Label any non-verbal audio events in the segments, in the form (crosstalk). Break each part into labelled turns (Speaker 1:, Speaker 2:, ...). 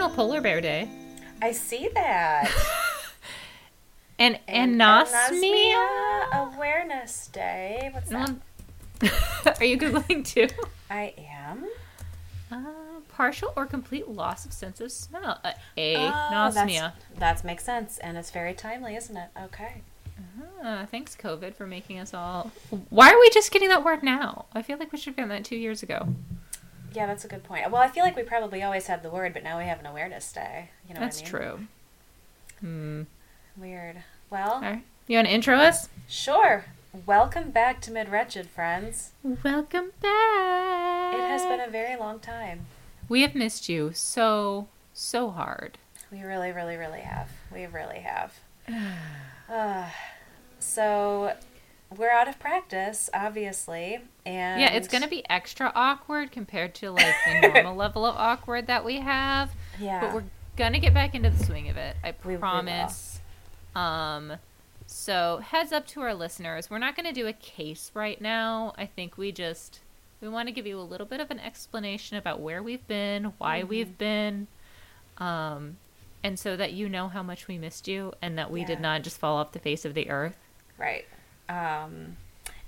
Speaker 1: National Polar Bear Day.
Speaker 2: I see that. (laughs)
Speaker 1: And,
Speaker 2: And
Speaker 1: anosmia.
Speaker 2: Anosmia Awareness Day. What's that? (laughs)
Speaker 1: Are you googling too?
Speaker 2: I am.
Speaker 1: Uh, partial or complete loss of sense of smell. Uh,
Speaker 2: Oh. That makes sense, and it's very timely, isn't it? Okay.
Speaker 1: Uh, thanks, COVID, for making us all. Why are we just getting that word now? I feel like we should have gotten that two years ago.
Speaker 2: Yeah, that's a good point. Well, I feel like we probably always had the word, but now we have an awareness day. You know
Speaker 1: That's
Speaker 2: what I mean?
Speaker 1: true. Hmm.
Speaker 2: Weird. Well,
Speaker 1: right. You want to intro us?
Speaker 2: sure. Welcome back to Mid Wretched, friends.
Speaker 1: Welcome back.
Speaker 2: It has been a very long time.
Speaker 1: We have missed you so, so hard.
Speaker 2: We really, really, really have. We really have. Uh, (sighs) so, we're out of practice, obviously, and
Speaker 1: Yeah, it's going to be extra awkward compared to like the (laughs) normal level of awkward that we have.
Speaker 2: Yeah,
Speaker 1: But we're going to get back into the swing of it. I
Speaker 2: We- we
Speaker 1: promise. Um so heads up to our listeners. We're not going to do a case right now. I think we just we want to give you a little bit of an explanation about where we've been, why
Speaker 2: Mm-hmm.
Speaker 1: we've been. Um and so that you know how much we missed you and that we did not just fall off the face of the earth.
Speaker 2: right. Um,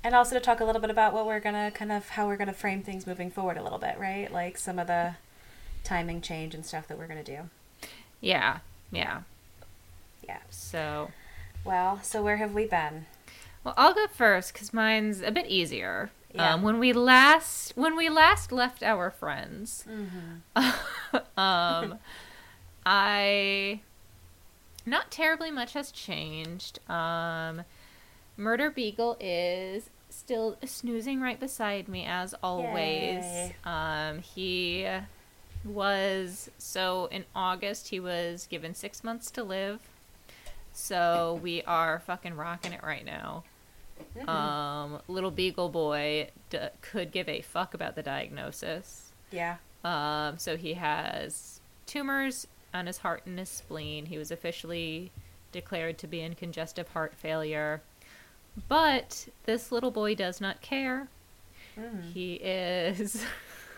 Speaker 2: and also to talk a little bit about what we're gonna kind of how we're gonna frame things moving forward a little bit, right? Like some of the timing change and stuff that we're gonna do.
Speaker 1: Yeah. Yeah.
Speaker 2: Yeah.
Speaker 1: So
Speaker 2: Well, so where have we been?
Speaker 1: Well, I'll go first because mine's a bit easier.
Speaker 2: Yeah.
Speaker 1: Um, when we last when we last left our friends, (laughs) um, I not terribly much has changed. Um, Murder Beagle is still snoozing right beside me as always.
Speaker 2: Yay.
Speaker 1: Um, he was so in August he was given six months to live. So (laughs) we are fucking rocking it right now. Um, little Beagle boy d- could give a fuck about the diagnosis.
Speaker 2: Yeah.
Speaker 1: Um, so he has tumors on his heart and his spleen. He was officially declared to be in congestive heart failure. But this little boy does not care.
Speaker 2: Mm.
Speaker 1: He is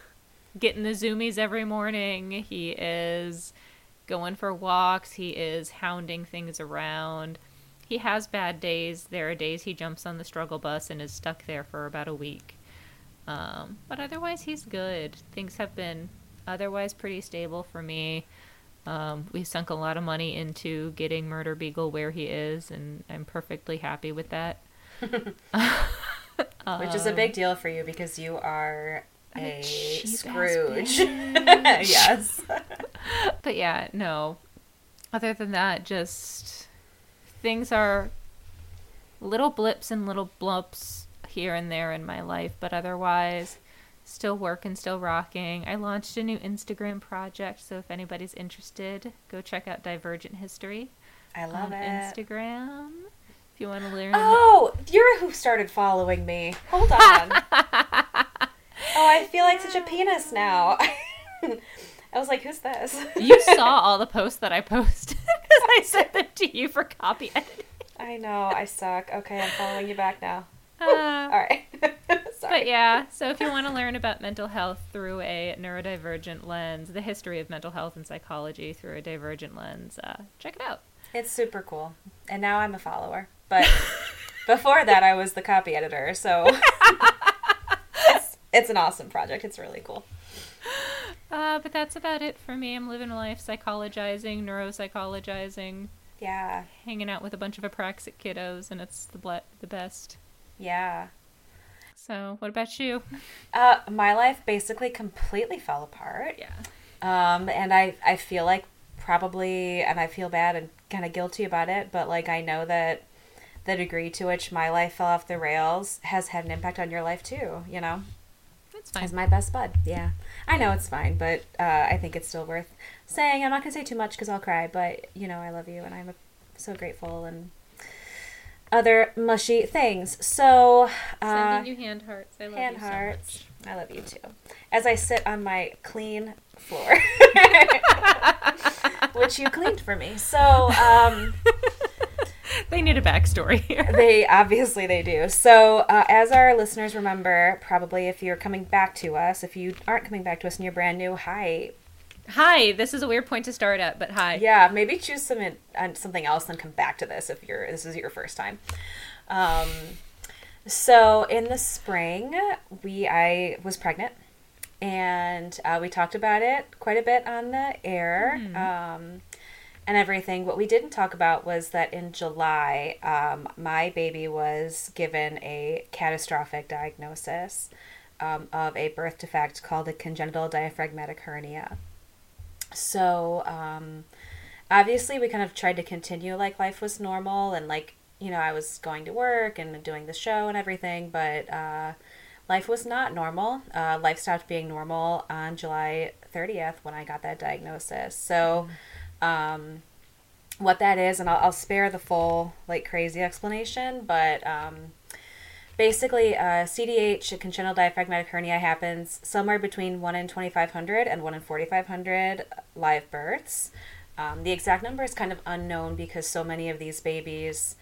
Speaker 1: (laughs) getting the zoomies every morning. He is going for walks. He is hounding things around. He has bad days. There are days he jumps on the struggle bus and is stuck there for about a week. Um, but otherwise, he's good. Things have been otherwise pretty stable for me. Um, we sunk a lot of money into getting Murder Beagle where he is, and I'm perfectly happy with that. (laughs)
Speaker 2: Which is a big deal for you because you are
Speaker 1: I'm a
Speaker 2: a Scrooge. (laughs) yes. (laughs)
Speaker 1: But yeah, no. Other than that, just things are little blips and little blumps here and there in my life, but otherwise, still working, still rocking. I launched a new Instagram project, so if anybody's interested, go check out Divergent History
Speaker 2: I love
Speaker 1: on
Speaker 2: it.
Speaker 1: Instagram. If you want to learn.
Speaker 2: Oh, you're who started following me. Hold (laughs) on. oh, I feel like such a penis now. (laughs) I was like, who's this?
Speaker 1: you (laughs) saw all the posts that I posted because I sent them to you for copy editing.
Speaker 2: I know, I suck. Okay, I'm following you back now.
Speaker 1: Uh,
Speaker 2: All right. Sorry.
Speaker 1: But yeah, so if you want to learn about mental health through a neurodivergent lens, the history of mental health and psychology through a divergent lens, uh, check it out.
Speaker 2: It's super cool. And now I'm a follower. But (laughs) before that, I was the copy editor, so it's, (laughs) it's an awesome project. It's really cool.
Speaker 1: Uh, but that's about it for me. I'm living life psychologizing, neuropsychologizing,
Speaker 2: Yeah.
Speaker 1: hanging out with a bunch of apraxic kiddos, and it's the ble- the best.
Speaker 2: Yeah.
Speaker 1: So, what about you?
Speaker 2: Uh, my life basically completely fell apart.
Speaker 1: Yeah.
Speaker 2: Um, and I, I feel like probably, and I feel bad and kind of guilty about it, but like I know that the degree to which my life fell off the rails has had an impact on your life too, you know?
Speaker 1: That's fine.
Speaker 2: As my best bud. Yeah. I know it's fine, but uh, I think it's still worth saying. I'm not going to say too much because I'll cry, but you know, I love you and I'm so grateful and other mushy things. So, uh,
Speaker 1: Sending you hand hearts. I love
Speaker 2: hand
Speaker 1: you so
Speaker 2: hearts.
Speaker 1: much.
Speaker 2: I love you too. As I sit on my clean floor, (laughs) (laughs) which you cleaned for me. So, um, (laughs) (laughs)
Speaker 1: They need a backstory here.
Speaker 2: they obviously they do. So, uh, as our listeners remember, probably if you're coming back to us, if you aren't coming back to us and you're brand new, hi,
Speaker 1: Hi, this is a weird point to start at, but hi.
Speaker 2: Yeah, maybe choose some uh, something else and come back to this if you're this is your first time. Um, so in the spring, we I was pregnant, and uh, we talked about it quite a bit on the air. Um, and everything. What we didn't talk about was that in July, um, my baby was given a catastrophic diagnosis um, of a birth defect called a congenital diaphragmatic hernia. So, um, obviously, we kind of tried to continue like life was normal and like, you know, I was going to work and doing the show and everything, but uh, life was not normal. Uh, life stopped being normal on July 30th when I got that diagnosis. So, um, what that is, and I'll, I'll spare the full like crazy explanation, but um, basically, uh, CDH, a congenital diaphragmatic hernia, happens somewhere between one in 2,500 and one in 4,500 live births. Um, the exact number is kind of unknown because so many of these babies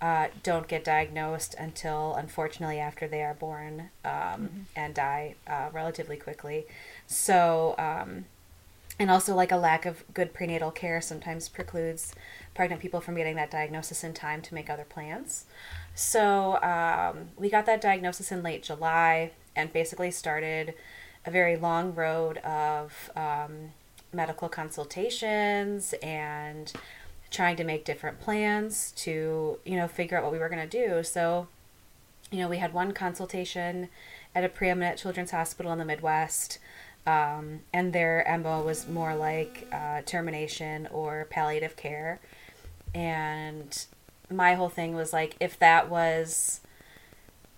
Speaker 2: uh, don't get diagnosed until, unfortunately, after they are born um, and die uh, relatively quickly. So, um, and also like a lack of good prenatal care sometimes precludes pregnant people from getting that diagnosis in time to make other plans. So um, we got that diagnosis in late july and basically started a very long road of um, medical consultations and trying to make different plans to you know figure out what we were going to do. So you know we had one consultation at a preeminent children's hospital in the midwest um, and their MO was more like uh, termination or palliative care. And my whole thing was like, if that was,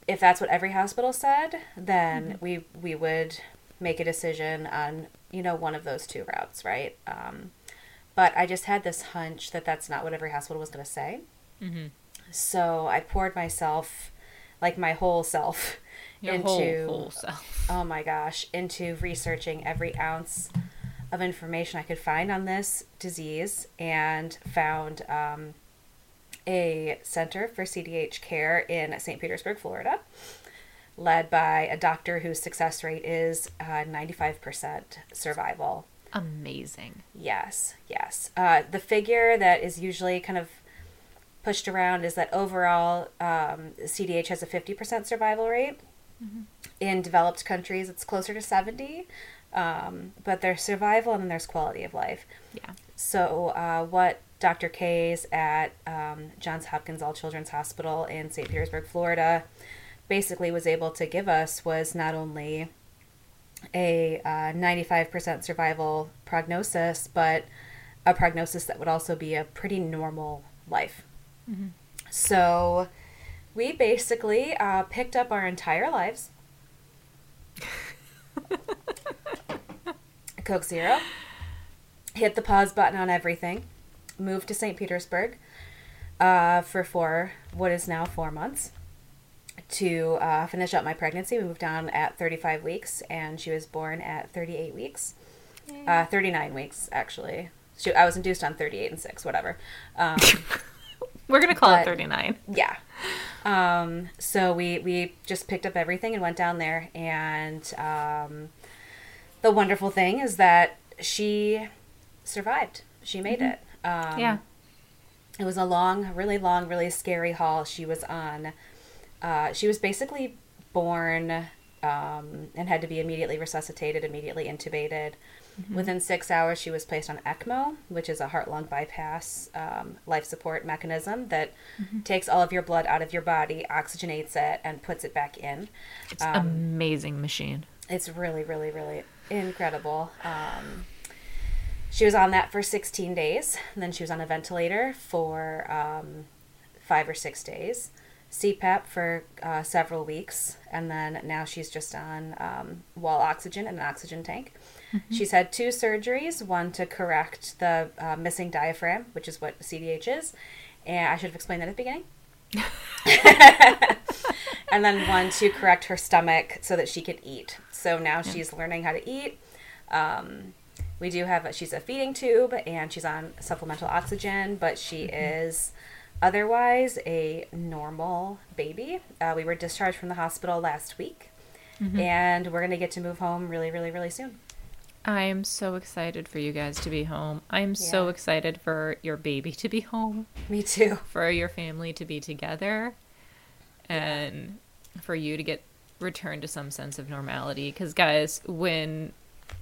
Speaker 2: if that's what every hospital said, then we we would make a decision on you know one of those two routes, right? Um, but I just had this hunch that that's not what every hospital was going to say.
Speaker 1: Mm-hmm.
Speaker 2: So I poured myself, like my whole self,
Speaker 1: Your
Speaker 2: into
Speaker 1: whole, whole self. (laughs)
Speaker 2: oh my gosh, into researching every ounce of information I could find on this disease and found um, a center for CDH care in St. Petersburg, Florida, led by a doctor whose success rate is uh, 95% survival.
Speaker 1: Amazing.
Speaker 2: Yes, yes. Uh, the figure that is usually kind of pushed around is that overall um, CDH has a 50% survival rate. In developed countries, it's closer to 70. Um, but there's survival and then there's quality of life.
Speaker 1: Yeah.
Speaker 2: So, uh, what Dr. Kays at um, Johns Hopkins All Children's Hospital in St. Petersburg, Florida, basically was able to give us was not only a uh, 95% survival prognosis, but a prognosis that would also be a pretty normal life. So, we basically uh, picked up our entire lives. (laughs) Coke Zero. Hit the pause button on everything. Moved to St. Petersburg uh, for four, what is now four months, to uh, finish up my pregnancy. We moved down at 35 weeks, and she was born at 38 weeks. Uh, 39 weeks, actually. She, I was induced on 38 and 6, whatever. Um, (laughs)
Speaker 1: We're gonna call
Speaker 2: But-
Speaker 1: it 39.
Speaker 2: yeah. Um, so we we just picked up everything and went down there, and um, the wonderful thing is that she survived. She made it. Um,
Speaker 1: yeah.
Speaker 2: It was a long, really long, really scary haul she was on. Uh, she was basically born um, and had to be immediately resuscitated, immediately intubated. Within six hours, she was placed on ECMO, which is a heart lung bypass um, life support mechanism that takes all of your blood out of your body, oxygenates it, and puts it back in.
Speaker 1: It's
Speaker 2: Um,
Speaker 1: amazing machine.
Speaker 2: it's really, really, really incredible. Um, she was on that for 16 days. And then she was on a ventilator for um, five or six days, CPAP for uh, several weeks, and then now she's just on um, wall oxygen and an oxygen tank. She's had two surgeries one to correct the uh, missing diaphragm, which is what CDH is. And I should have explained that at the beginning (laughs) and then one to correct her stomach so that she could eat. So now she's learning how to eat. Um, we do have she's a feeding tube and she's on supplemental oxygen, but she is otherwise a normal baby. Uh, we were discharged from the hospital last week, and we're gonna get to move home really, really, really soon.
Speaker 1: I'm so excited for you guys to be home. I'm so excited for your baby to be home, (laughs)
Speaker 2: Me too.
Speaker 1: for your family to be together, and for you to get returned to some sense of normality. Because, guys, when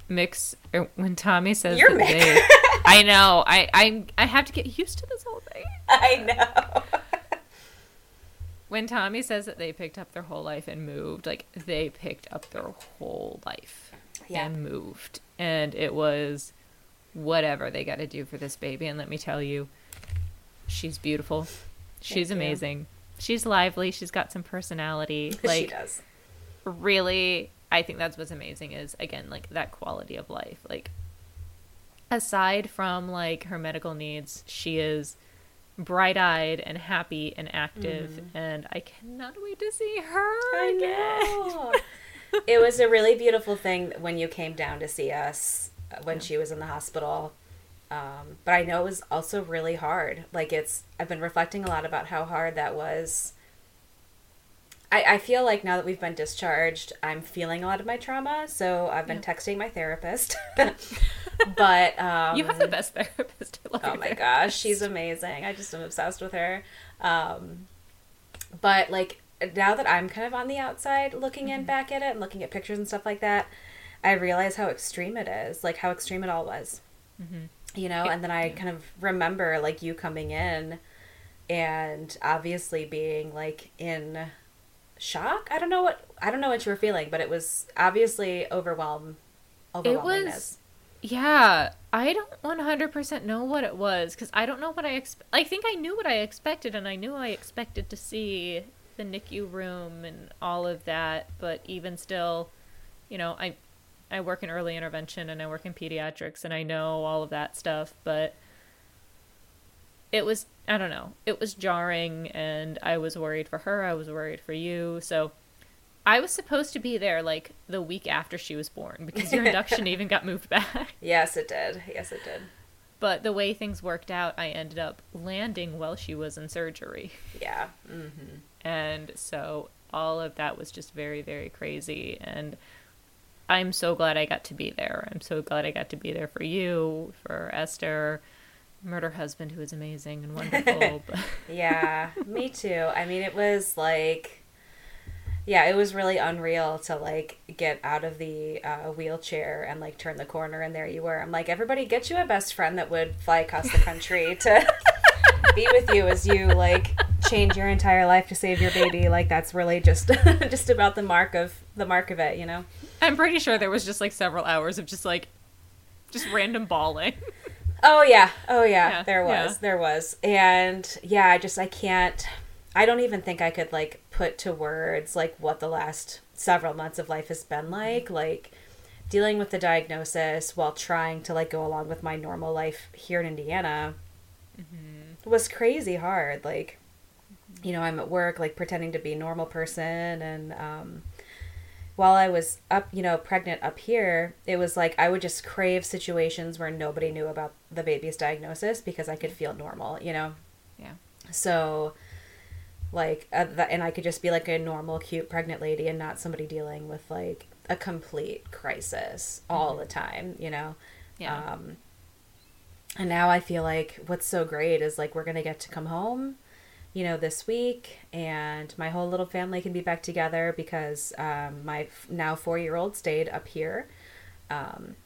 Speaker 1: Mix, or when Tommy says
Speaker 2: You're
Speaker 1: they, (laughs) I know, I, I, I have to get used to this whole thing. (laughs)
Speaker 2: I know.
Speaker 1: When Tommy says that they picked up their whole life and moved, like they picked up their whole life
Speaker 2: Yeah.
Speaker 1: and moved. And it was whatever they got to do for this baby. And let me tell you, she's beautiful. She's
Speaker 2: you.
Speaker 1: amazing. She's lively. She's got some personality. (laughs) Like, she
Speaker 2: does.
Speaker 1: really, I think that's what's amazing is, again, like that quality of life. Like, aside from like her medical needs, she is bright eyed and happy and active. And I cannot wait to see her again.
Speaker 2: it was a really (laughs) beautiful thing when you came down to see us uh, when she was in the hospital. Um, but I know it was also really hard. Like it's, I've been reflecting a lot about how hard that was. I, I feel like now that we've been discharged, I'm feeling a lot of my trauma. So I've been
Speaker 1: Yeah.
Speaker 2: texting my therapist. (laughs) (laughs) but um,
Speaker 1: You have the best therapist.
Speaker 2: Oh my
Speaker 1: therapist.
Speaker 2: gosh, she's amazing. I just am obsessed with her. Um, but like now that I'm kind of on the outside looking in back at it and looking at pictures and stuff like that, I realize how extreme it is, like how extreme it all was. You know, and then I kind of remember like you coming in and obviously being like in shock. I don't know what I don't know what you were feeling, but it was obviously overwhelm
Speaker 1: It was, yeah. I don't 100% know what it was because I don't know what I expect. I think I knew what I expected, and I knew I expected to see the NICU room and all of that. But even still, you know, I I work in early intervention and I work in pediatrics, and I know all of that stuff. But it was I don't know. It was jarring, and I was worried for her. I was worried for you. So. I was supposed to be there like the week after she was born because your induction (laughs) even got moved back.
Speaker 2: Yes, it did. Yes, it did.
Speaker 1: But the way things worked out, I ended up landing while she was in surgery.
Speaker 2: Yeah. (laughs) Mm-hmm.
Speaker 1: And so all of that was just very, very crazy. And I'm so glad I got to be there. I'm so glad I got to be there for you, for Esther, murder husband who is amazing and (laughs) wonderful. (laughs)
Speaker 2: Yeah, me too. I mean, it was like, yeah, it was really unreal to like get out of the uh, wheelchair and like turn the corner, and there you were. I'm like, everybody, get you a best friend that would fly across the country (laughs) to be with you as you like change your entire life to save your baby. Like that's really just just about the mark of the mark of it, you know.
Speaker 1: I'm pretty sure there was just like several hours of just like just random bawling.
Speaker 2: Oh yeah, oh yeah,
Speaker 1: Yeah,
Speaker 2: there was,
Speaker 1: yeah.
Speaker 2: there was, and yeah, I just I can't. I don't even think I could like put to words like what the last several months of life has been like. Like dealing with the diagnosis while trying to like go along with my normal life here in Indiana was crazy hard. Like, you know, I'm at work like pretending to be a normal person and um while I was up, you know, pregnant up here, it was like I would just crave situations where nobody knew about the baby's diagnosis because I could feel normal, you know.
Speaker 1: Yeah.
Speaker 2: So, like, uh, th- and I could just be like a normal, cute pregnant lady and not somebody dealing with like a complete crisis all the time, you know.
Speaker 1: Yeah.
Speaker 2: Um, and now I feel like what's so great is like we're gonna get to come home, you know, this week, and my whole little family can be back together because um, my f- now four year old stayed up here. Um,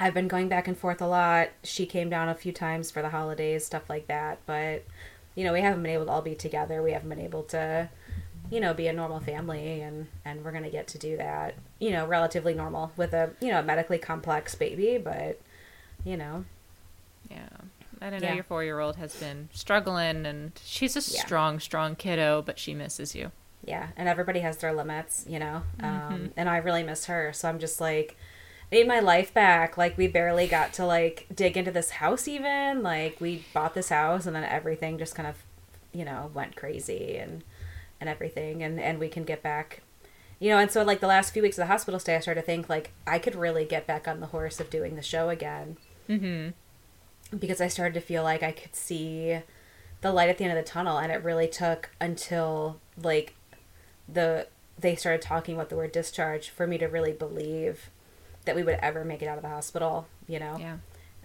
Speaker 2: I've been going back and forth a lot. She came down a few times for the holidays, stuff like that. But you know, we haven't been able to all be together. We haven't been able to, you know, be a normal family, and and we're gonna get to do that. You know, relatively normal with a you know medically complex baby, but you know,
Speaker 1: Yeah. I don't know
Speaker 2: Yeah.
Speaker 1: your four year old has been struggling and she's a
Speaker 2: Yeah.
Speaker 1: strong, strong kiddo, but she misses you.
Speaker 2: yeah. And everybody has their limits, you know.
Speaker 1: Mm-hmm.
Speaker 2: Um, and I really miss her, so I'm just like. Need my life back. Like we barely got to like dig into this house even. Like we bought this house and then everything just kind of, you know, went crazy and and everything and and we can get back you know and so like the last few weeks of the hospital stay i started to think like i could really get back on the horse of doing the show again
Speaker 1: Mm-hmm.
Speaker 2: because i started to feel like i could see the light at the end of the tunnel and it really took until like the they started talking about the word discharge for me to really believe that we would ever make it out of the hospital, you know.
Speaker 1: Yeah.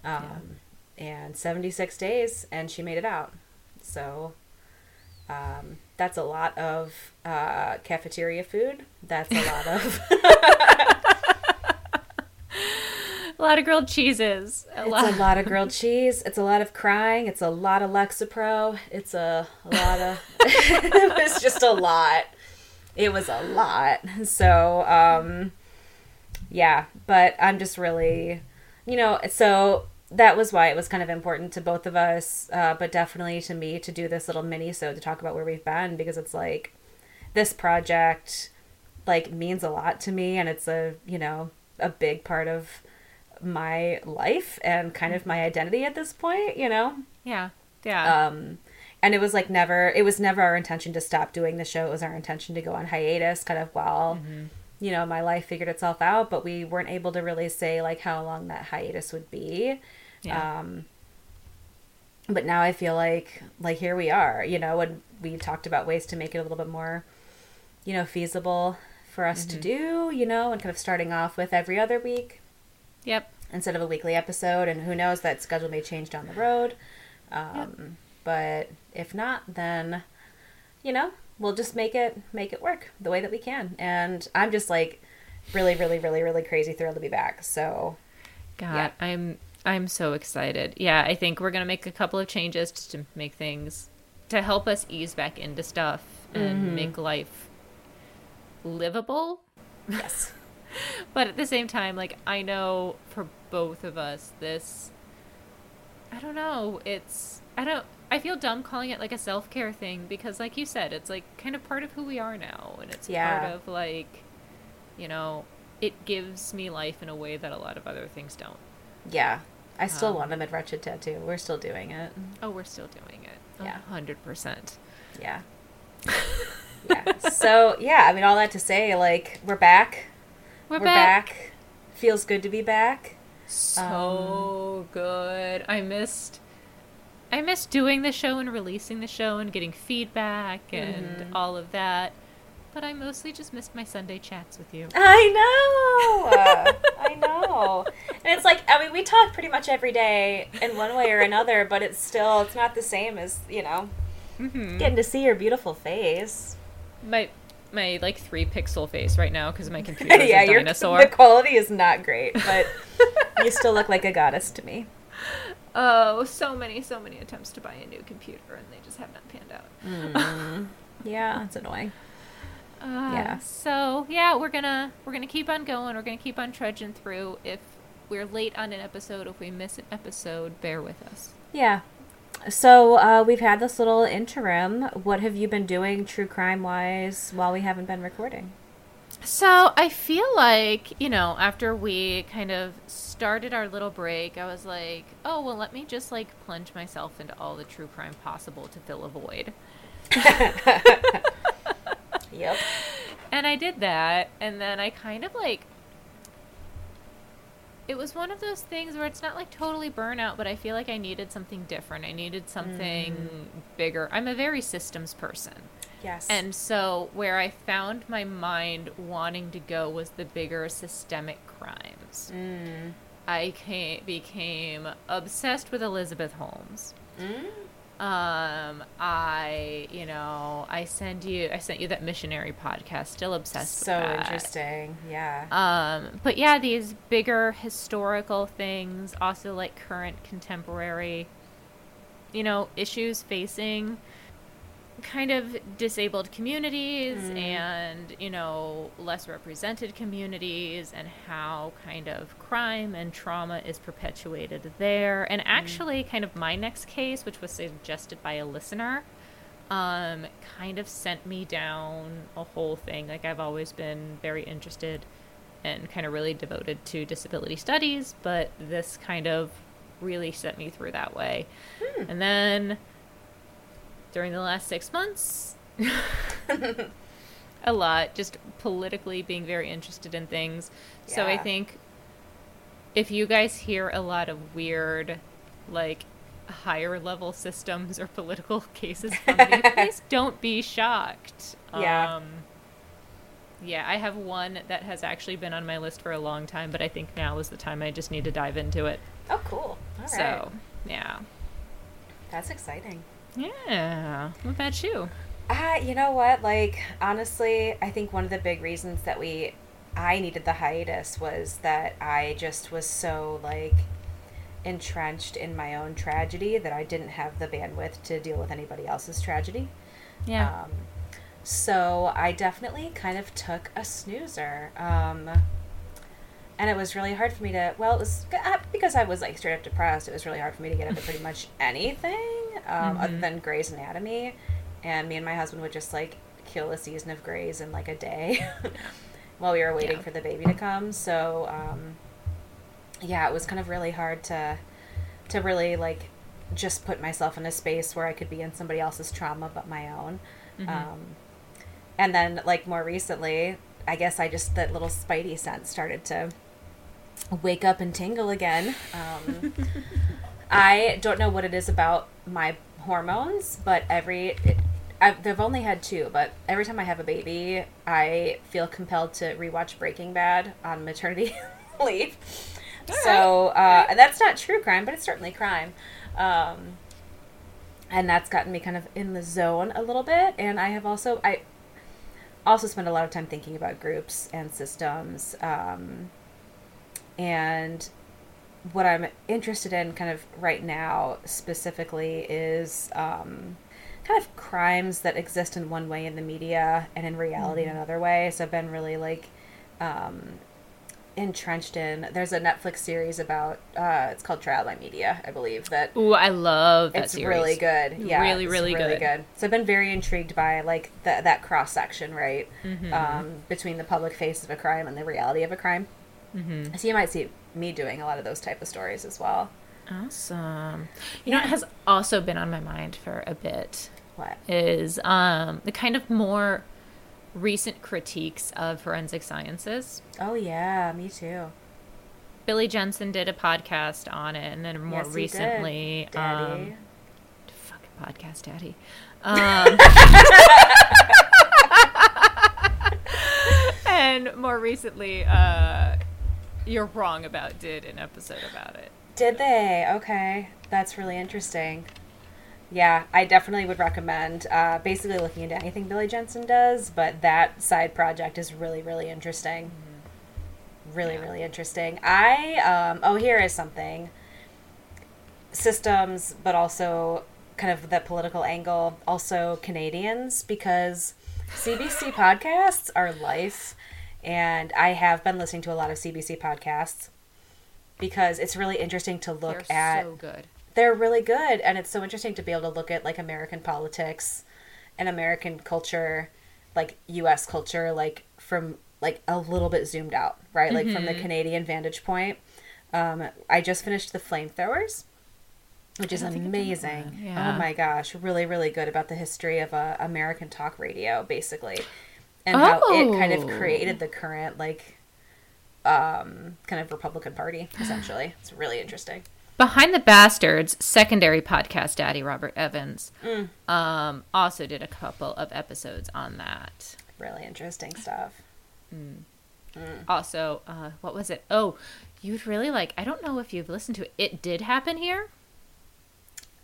Speaker 2: Um, and 76 days, and she made it out. So um, that's a lot of uh, cafeteria food. That's a lot of. (laughs)
Speaker 1: A lot of grilled cheeses. A
Speaker 2: It's
Speaker 1: lot.
Speaker 2: a lot of grilled cheese. It's a lot of crying. It's a lot of Lexapro. It's a, a lot of. (laughs) it was just a lot. It was a lot. So, um, yeah, but I'm just really, you know, so that was why it was kind of important to both of us, uh, but definitely to me to do this little mini so to talk about where we've been because it's like this project like means a lot to me and it's a you know a big part of my life and kind of my identity at this point you know
Speaker 1: yeah. Yeah.
Speaker 2: um and it was like never it was never our intention to stop doing the show it was our intention to go on hiatus kind of while you know my life figured itself out but we weren't able to really say like how long that hiatus would be
Speaker 1: yeah.
Speaker 2: um but now i feel like like here we are you know and we talked about ways to make it a little bit more you know feasible for us to do you know and kind of starting off with every other week
Speaker 1: yep.
Speaker 2: instead of a weekly episode and who knows that schedule may change down the road um, but if not then you know we'll just make it make it work the way that we can and i'm just like really really really really crazy thrilled to be back so
Speaker 1: God,
Speaker 2: Yeah.
Speaker 1: I'm I'm so excited. Yeah, I think we're gonna make a couple of changes to make things to help us ease back into stuff and
Speaker 2: Mm-hmm.
Speaker 1: make life livable.
Speaker 2: yes (laughs)
Speaker 1: But at the same time, like I know for both of us, this I don't know, it's I don't I feel dumb calling it like a self care thing because like you said, it's like kind of part of who we are now and it's
Speaker 2: Yeah.
Speaker 1: part of like you know, it gives me life in a way that a lot of other things don't.
Speaker 2: yeah i still
Speaker 1: Um,
Speaker 2: want a mid-wretched tattoo we're still doing it
Speaker 1: Oh, we're still doing it.
Speaker 2: Yeah.
Speaker 1: Hundred percent.
Speaker 2: Yeah. (laughs) yeah. So yeah, I mean, all that to say, like, we're back.
Speaker 1: We're,
Speaker 2: We're
Speaker 1: back.
Speaker 2: back. Feels good to be back.
Speaker 1: So good. I missed. I missed doing the show and releasing the show and getting feedback and
Speaker 2: Mhm.
Speaker 1: all of that. But I mostly just missed my Sunday chats with you.
Speaker 2: I know. (laughs) I know. And it's like, I mean, we talk pretty much every day in one way or another, but it's still, it's not the same as you know,
Speaker 1: Mm-hmm.
Speaker 2: getting to see your beautiful face.
Speaker 1: My my like three pixel face right now because my (laughs) computer is
Speaker 2: yeah,
Speaker 1: a
Speaker 2: your
Speaker 1: dinosaur.
Speaker 2: the quality is not great, but (laughs) you still look like a goddess to me.
Speaker 1: Oh, so many, so many attempts to buy a new computer and they just have not panned out. (laughs)
Speaker 2: Yeah, that's annoying.
Speaker 1: Uh,
Speaker 2: Yeah.
Speaker 1: So yeah, we're gonna we're gonna keep on going. We're gonna keep on trudging through. If we're late on an episode, if we miss an episode, bear with us.
Speaker 2: Yeah. So uh, we've had this little interim. What have you been doing, true crime wise, while we haven't been recording?
Speaker 1: So I feel like you know after we kind of started our little break, I was like, oh well, let me just like plunge myself into all the true crime possible to fill a void. (laughs)
Speaker 2: Yep.
Speaker 1: And I did that, and then I kind of like. It was one of those things where it's not like totally burnout, but I feel like I needed something different. I needed something mm. bigger. I'm a very systems person.
Speaker 2: Yes.
Speaker 1: And so, where I found my mind wanting to go was the bigger systemic crimes.
Speaker 2: Mm.
Speaker 1: I came, became obsessed with Elizabeth Holmes.
Speaker 2: Mm.
Speaker 1: Um, I, you know, I send you, I sent you that missionary podcast. Still obsessed.
Speaker 2: So
Speaker 1: with that.
Speaker 2: interesting. Yeah.
Speaker 1: Um, but yeah, these bigger historical things, also like current contemporary, you know, issues facing kind of disabled communities mm. and, you know, less represented communities and how kind of crime and trauma is perpetuated there. And mm. actually, kind of my next case, which was suggested by a listener, um, kind of sent me down a whole thing. Like, I've always been very interested and kind of really devoted to disability studies, but this kind of really sent me through that way. Hmm. And then during the last six months, (laughs) (laughs) a lot, just politically being very interested in things. So I think if you guys hear a lot of weird, like, higher level systems or political (laughs) cases from me, please don't be shocked.
Speaker 2: Yeah.
Speaker 1: Um, Yeah, I have one that has actually been on my list for a long time, but I think now is the time I just need to dive into it.
Speaker 2: Oh, cool. All right.
Speaker 1: so, yeah.
Speaker 2: That's exciting.
Speaker 1: Yeah. What about you?
Speaker 2: Uh, you know what? Like, honestly, I think one of the big reasons that we, I needed the hiatus was that I just was so, like, entrenched in my own tragedy that I didn't have the bandwidth to deal with anybody else's tragedy.
Speaker 1: Yeah.
Speaker 2: Um, so I definitely kind of took a snoozer. Um, and it was really hard for me to, well, it was uh, because I was like straight up depressed. It was really hard for me to get into pretty much (laughs) anything um, other
Speaker 1: Mhm.
Speaker 2: than Grey's Anatomy. And me and my husband would just like kill a season of Grey's in like a day (laughs) while we were waiting
Speaker 1: Yeah.
Speaker 2: for the baby to come. So, um, yeah, it was kind of really hard to to really like just put myself in a space where I could be in somebody else's trauma but my own.
Speaker 1: Mhm.
Speaker 2: Um, and then like more recently, I guess I just that little spidey sense started to wake up and tingle again. Um, (laughs) I don't know what it is about my hormones, but every it, I've, I've only had two, but every time I have a baby, I feel compelled to rewatch Breaking Bad on maternity (laughs) leave. so, uh, and that's not true crime, but it's certainly crime. Um, and that's gotten me kind of in the zone a little bit. And I have also, I also spend a lot of time thinking about groups and systems. Um, and what I'm interested in kind of right now specifically is um, kind of crimes that exist in one way in the media and in reality in another way. So I've been really like um, entrenched in. There's a Netflix series about uh, it's called Trial by Media, I believe that
Speaker 1: Ooh, I love that
Speaker 2: it's
Speaker 1: series.
Speaker 2: really good. Yeah,
Speaker 1: Really,
Speaker 2: it's
Speaker 1: really
Speaker 2: really
Speaker 1: good.
Speaker 2: good. So I've been very intrigued by like the, that cross section, right,
Speaker 1: Mhm.
Speaker 2: um, between the public face of a crime and the reality of a crime.
Speaker 1: Mhm.
Speaker 2: So you might see me doing a lot of those type of stories as well.
Speaker 1: Awesome. You know what has also been on my mind for a bit
Speaker 2: What?
Speaker 1: is um, the kind of more recent critiques of forensic sciences.
Speaker 2: Oh yeah, me too.
Speaker 1: Billy Jensen did a podcast on it, and then more
Speaker 2: Yes, did,
Speaker 1: recently,
Speaker 2: Daddy.
Speaker 1: um, fucking podcast daddy. Um, (laughs) and more recently, uh, you're wrong about did an episode about it.
Speaker 2: Did they? Okay, that's really interesting. Yeah, I definitely would recommend uh, basically looking into anything Billy Jensen does, but that side project is really, really interesting. Really,
Speaker 1: Yeah.
Speaker 2: really interesting. I, um, oh, here is something systems, but also kind of the political angle, also Canadians, because CBC podcasts are life. And I have been listening to a lot of CBC podcasts because it's really interesting to look
Speaker 1: They're
Speaker 2: at
Speaker 1: so good.
Speaker 2: they're really good and it's so interesting to be able to look at like american politics and american culture like us culture like from like a little bit zoomed out right like from the canadian vantage point um, i just finished the flamethrowers which is
Speaker 1: don't think I've done that
Speaker 2: amazing.
Speaker 1: Yeah.
Speaker 2: oh my gosh really really good about the history of uh, american talk radio basically and how it kind of
Speaker 1: Oh.
Speaker 2: created the current like um, kind of republican party (gasps) essentially it's really interesting
Speaker 1: Behind the Bastards, secondary podcast daddy Robert Evans,
Speaker 2: Mm.
Speaker 1: um, also did a couple of episodes on that.
Speaker 2: really interesting stuff mm
Speaker 1: Also, uh, what was it? Oh, you'd really like. I don't know if you've listened to it. It did happen here.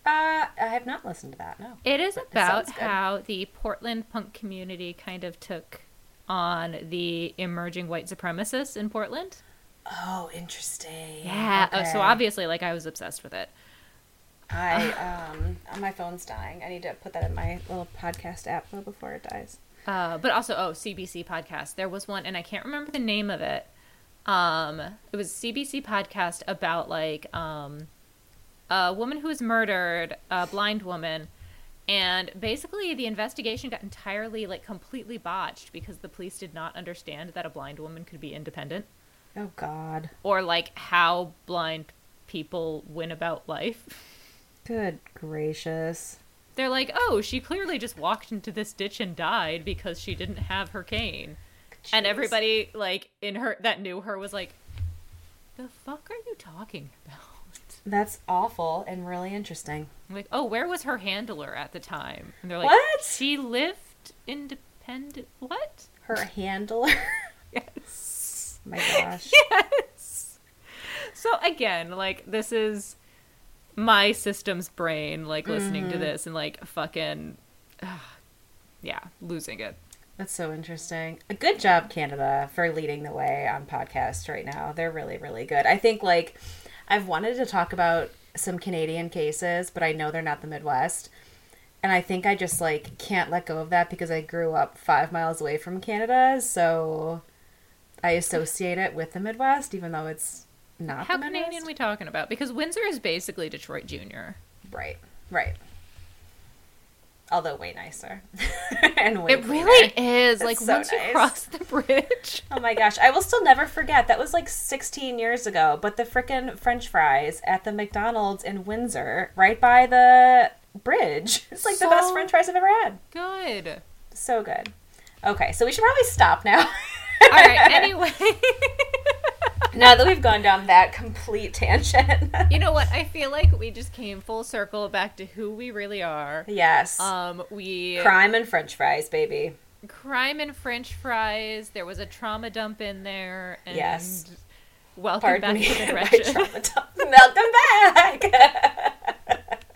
Speaker 2: Uh, I have not listened to that. No.
Speaker 1: It is about
Speaker 2: good.
Speaker 1: how the Portland punk community kind of took on the emerging white supremacists in Portland.
Speaker 2: Oh, interesting.
Speaker 1: Yeah. uh, so obviously, like I was obsessed with it.
Speaker 2: I (sighs) um, my phone's dying. I need to put that in my little podcast app though before it dies.
Speaker 1: Uh, but also, oh, CBC podcast. There was one, and I can't remember the name of it. Um, it was CBC podcast about like um, a woman who was murdered, a blind woman, and basically the investigation got entirely like completely botched because the police did not understand that a blind woman could be independent
Speaker 2: Oh God.
Speaker 1: or like how blind people win about life.
Speaker 2: Good gracious.
Speaker 1: They're like, oh, she clearly just walked into this ditch and died because she didn't have her cane. And everybody like in her that knew her was like, "The fuck are you talking about?"
Speaker 2: That's awful and really interesting.
Speaker 1: I'm like, "Oh, where was her handler at the time?" And they're like,
Speaker 2: What?
Speaker 1: She lived independent. what?
Speaker 2: Her (laughs) handler.
Speaker 1: Yes.
Speaker 2: My gosh. (laughs)
Speaker 1: Yes. So again, like this is my system's brain like listening
Speaker 2: Mm-hmm.
Speaker 1: to this and like fucking yeah, losing it.
Speaker 2: That's so interesting. A good job, Canada, for leading the way on podcasts right now. They're really, really good. I think, like, I've wanted to talk about some Canadian cases, but I know they're not the Midwest. And I think I just, like, can't let go of that because I grew up five miles away from Canada. So I associate it with the Midwest, even though it's not
Speaker 1: How
Speaker 2: the Midwest.
Speaker 1: Canadian we talking about? Because Windsor is basically Detroit Junior.
Speaker 2: Right, right. Although way nicer. (laughs) and way
Speaker 1: It
Speaker 2: cleaner.
Speaker 1: really is.
Speaker 2: That's
Speaker 1: Like
Speaker 2: so
Speaker 1: once you cross the bridge.
Speaker 2: Oh my gosh, I will still never forget. That was like 16 years ago, but the frickin' french fries at the McDonald's in Windsor, right by the bridge. (laughs) It's like the best french fries I've ever had.
Speaker 1: Good.
Speaker 2: So good. Okay, so we should probably stop now.
Speaker 1: All right. (laughs) Anyway,
Speaker 2: now that we've gone down that complete tangent.
Speaker 1: you know what? I feel like we just came full circle back to who we really are.
Speaker 2: yes.
Speaker 1: Um, we
Speaker 2: Crime and french fries, baby.
Speaker 1: crime and French fries. There was a trauma dump in there. And
Speaker 2: Yes.
Speaker 1: Welcome
Speaker 2: Pardon
Speaker 1: back
Speaker 2: me.
Speaker 1: to (laughs)
Speaker 2: trauma talk. Welcome back. (laughs)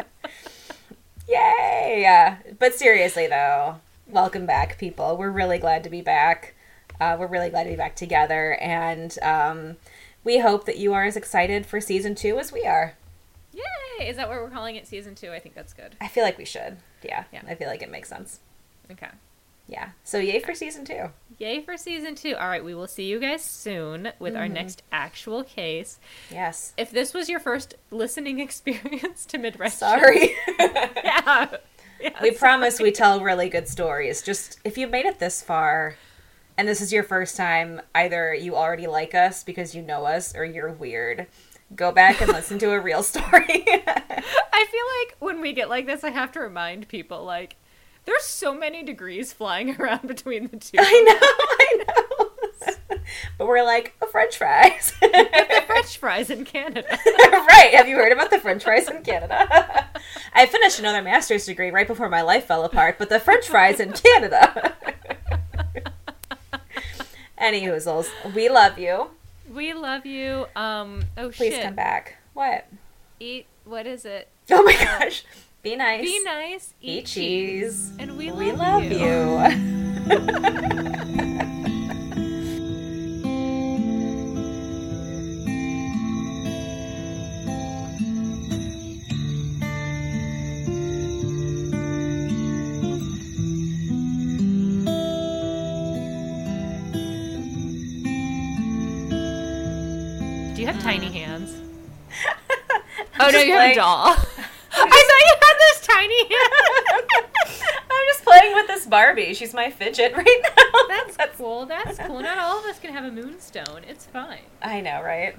Speaker 2: Yay! But seriously, though, welcome back, people. We're really glad to be back. Uh, we're really glad to be back together, and um, we hope that you are as excited for season two as we are.
Speaker 1: Yay! Is that what we're calling it? Season two. I think that's good.
Speaker 2: I feel like we should. Yeah,
Speaker 1: Yeah.
Speaker 2: I feel like it makes sense.
Speaker 1: Okay.
Speaker 2: Yeah. So yay for season two.
Speaker 1: Yay for season two. All right, we will see you guys soon with our next actual case.
Speaker 2: Yes.
Speaker 1: If this was your first listening (laughs) experience to Midwest,
Speaker 2: Sorry. (laughs) (laughs)
Speaker 1: yeah, yeah.
Speaker 2: we promise we tell really good stories. Just if you made it this far and this is your first time, either you already like us because you know us or you're weird. Go back and listen to a real (laughs) story.
Speaker 1: I feel like when we get like this, I have to remind people like there's so many degrees flying (laughs) around between the two.
Speaker 2: I know, I know. but we're like, oh, French fries.
Speaker 1: French fries in Canada. (laughs)
Speaker 2: right. Have you heard about the French fries in Canada? I finished another master's degree right before my life fell apart, but the French fries in Canada. Any hoozles, we love you.
Speaker 1: We love you. Um. Oh
Speaker 2: Please
Speaker 1: shit.
Speaker 2: come back. What?
Speaker 1: Eat. What is it?
Speaker 2: Oh my gosh. Be nice.
Speaker 1: Be nice.
Speaker 2: Eat cheese.
Speaker 1: And we,
Speaker 2: We
Speaker 1: love,
Speaker 2: love
Speaker 1: you.
Speaker 2: you. (laughs)
Speaker 1: no, you have a doll. (laughs) (laughs) I thought you had this tiny hand.
Speaker 2: I'm just playing with this Barbie. She's my fidget (laughs) right now.
Speaker 1: That's cool. That's cool. Not all of us can have a moonstone. It's fine.
Speaker 2: I know, right?